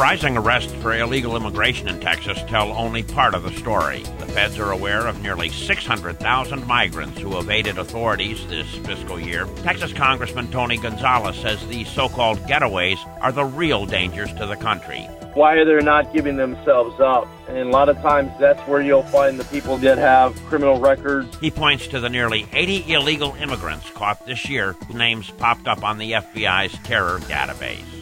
rising arrests for illegal immigration in Texas tell only part of the story. The feds are aware of nearly 600,000 migrants who evaded authorities this fiscal year. Texas Congressman Tony Gonzales says these so called getaways are the real dangers to the country why are they're not giving themselves up. And a lot of times that's where you'll find the people that have criminal records. He points to the nearly 80 illegal immigrants caught this year whose names popped up on the FBI's terror database.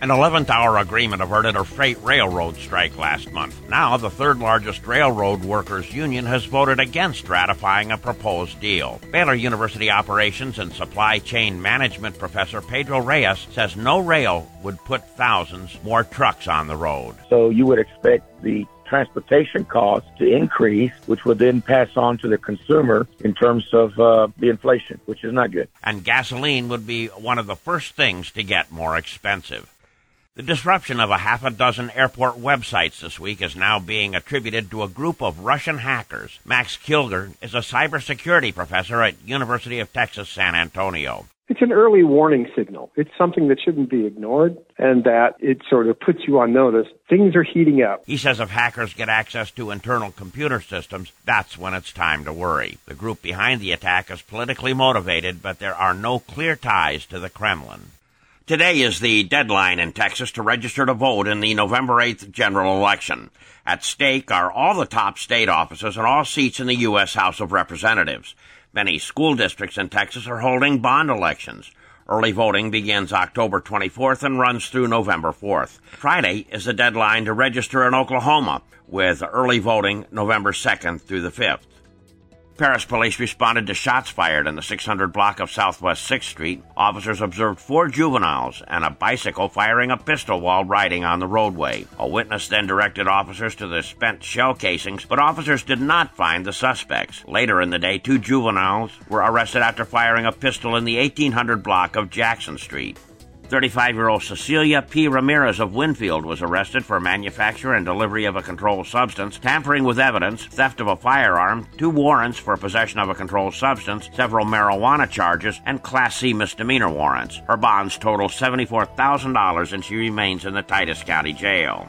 An 11th hour agreement averted a freight railroad strike last month. Now, the third largest railroad workers union has voted against ratifying a proposed deal. Baylor University operations and supply chain management professor Pedro Reyes says no rail would put thousands more trucks on the road. So you would expect the transportation costs to increase, which would then pass on to the consumer in terms of uh, the inflation, which is not good. And gasoline would be one of the first things to get more expensive. The disruption of a half a dozen airport websites this week is now being attributed to a group of Russian hackers. Max Kilger is a cybersecurity professor at University of Texas San Antonio. It's an early warning signal. It's something that shouldn't be ignored and that it sort of puts you on notice. Things are heating up. He says if hackers get access to internal computer systems, that's when it's time to worry. The group behind the attack is politically motivated, but there are no clear ties to the Kremlin. Today is the deadline in Texas to register to vote in the November 8th general election. At stake are all the top state offices and all seats in the U.S. House of Representatives. Many school districts in Texas are holding bond elections. Early voting begins October 24th and runs through November 4th. Friday is the deadline to register in Oklahoma, with early voting November 2nd through the 5th. Paris police responded to shots fired in the 600 block of Southwest 6th Street. Officers observed four juveniles and a bicycle firing a pistol while riding on the roadway. A witness then directed officers to the spent shell casings, but officers did not find the suspects. Later in the day, two juveniles were arrested after firing a pistol in the 1800 block of Jackson Street. 35 year old Cecilia P. Ramirez of Winfield was arrested for manufacture and delivery of a controlled substance, tampering with evidence, theft of a firearm, two warrants for possession of a controlled substance, several marijuana charges, and Class C misdemeanor warrants. Her bonds total $74,000 and she remains in the Titus County Jail.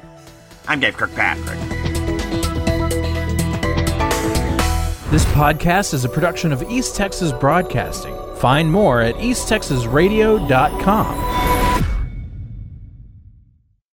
I'm Dave Kirkpatrick. This podcast is a production of East Texas Broadcasting. Find more at easttexasradio.com.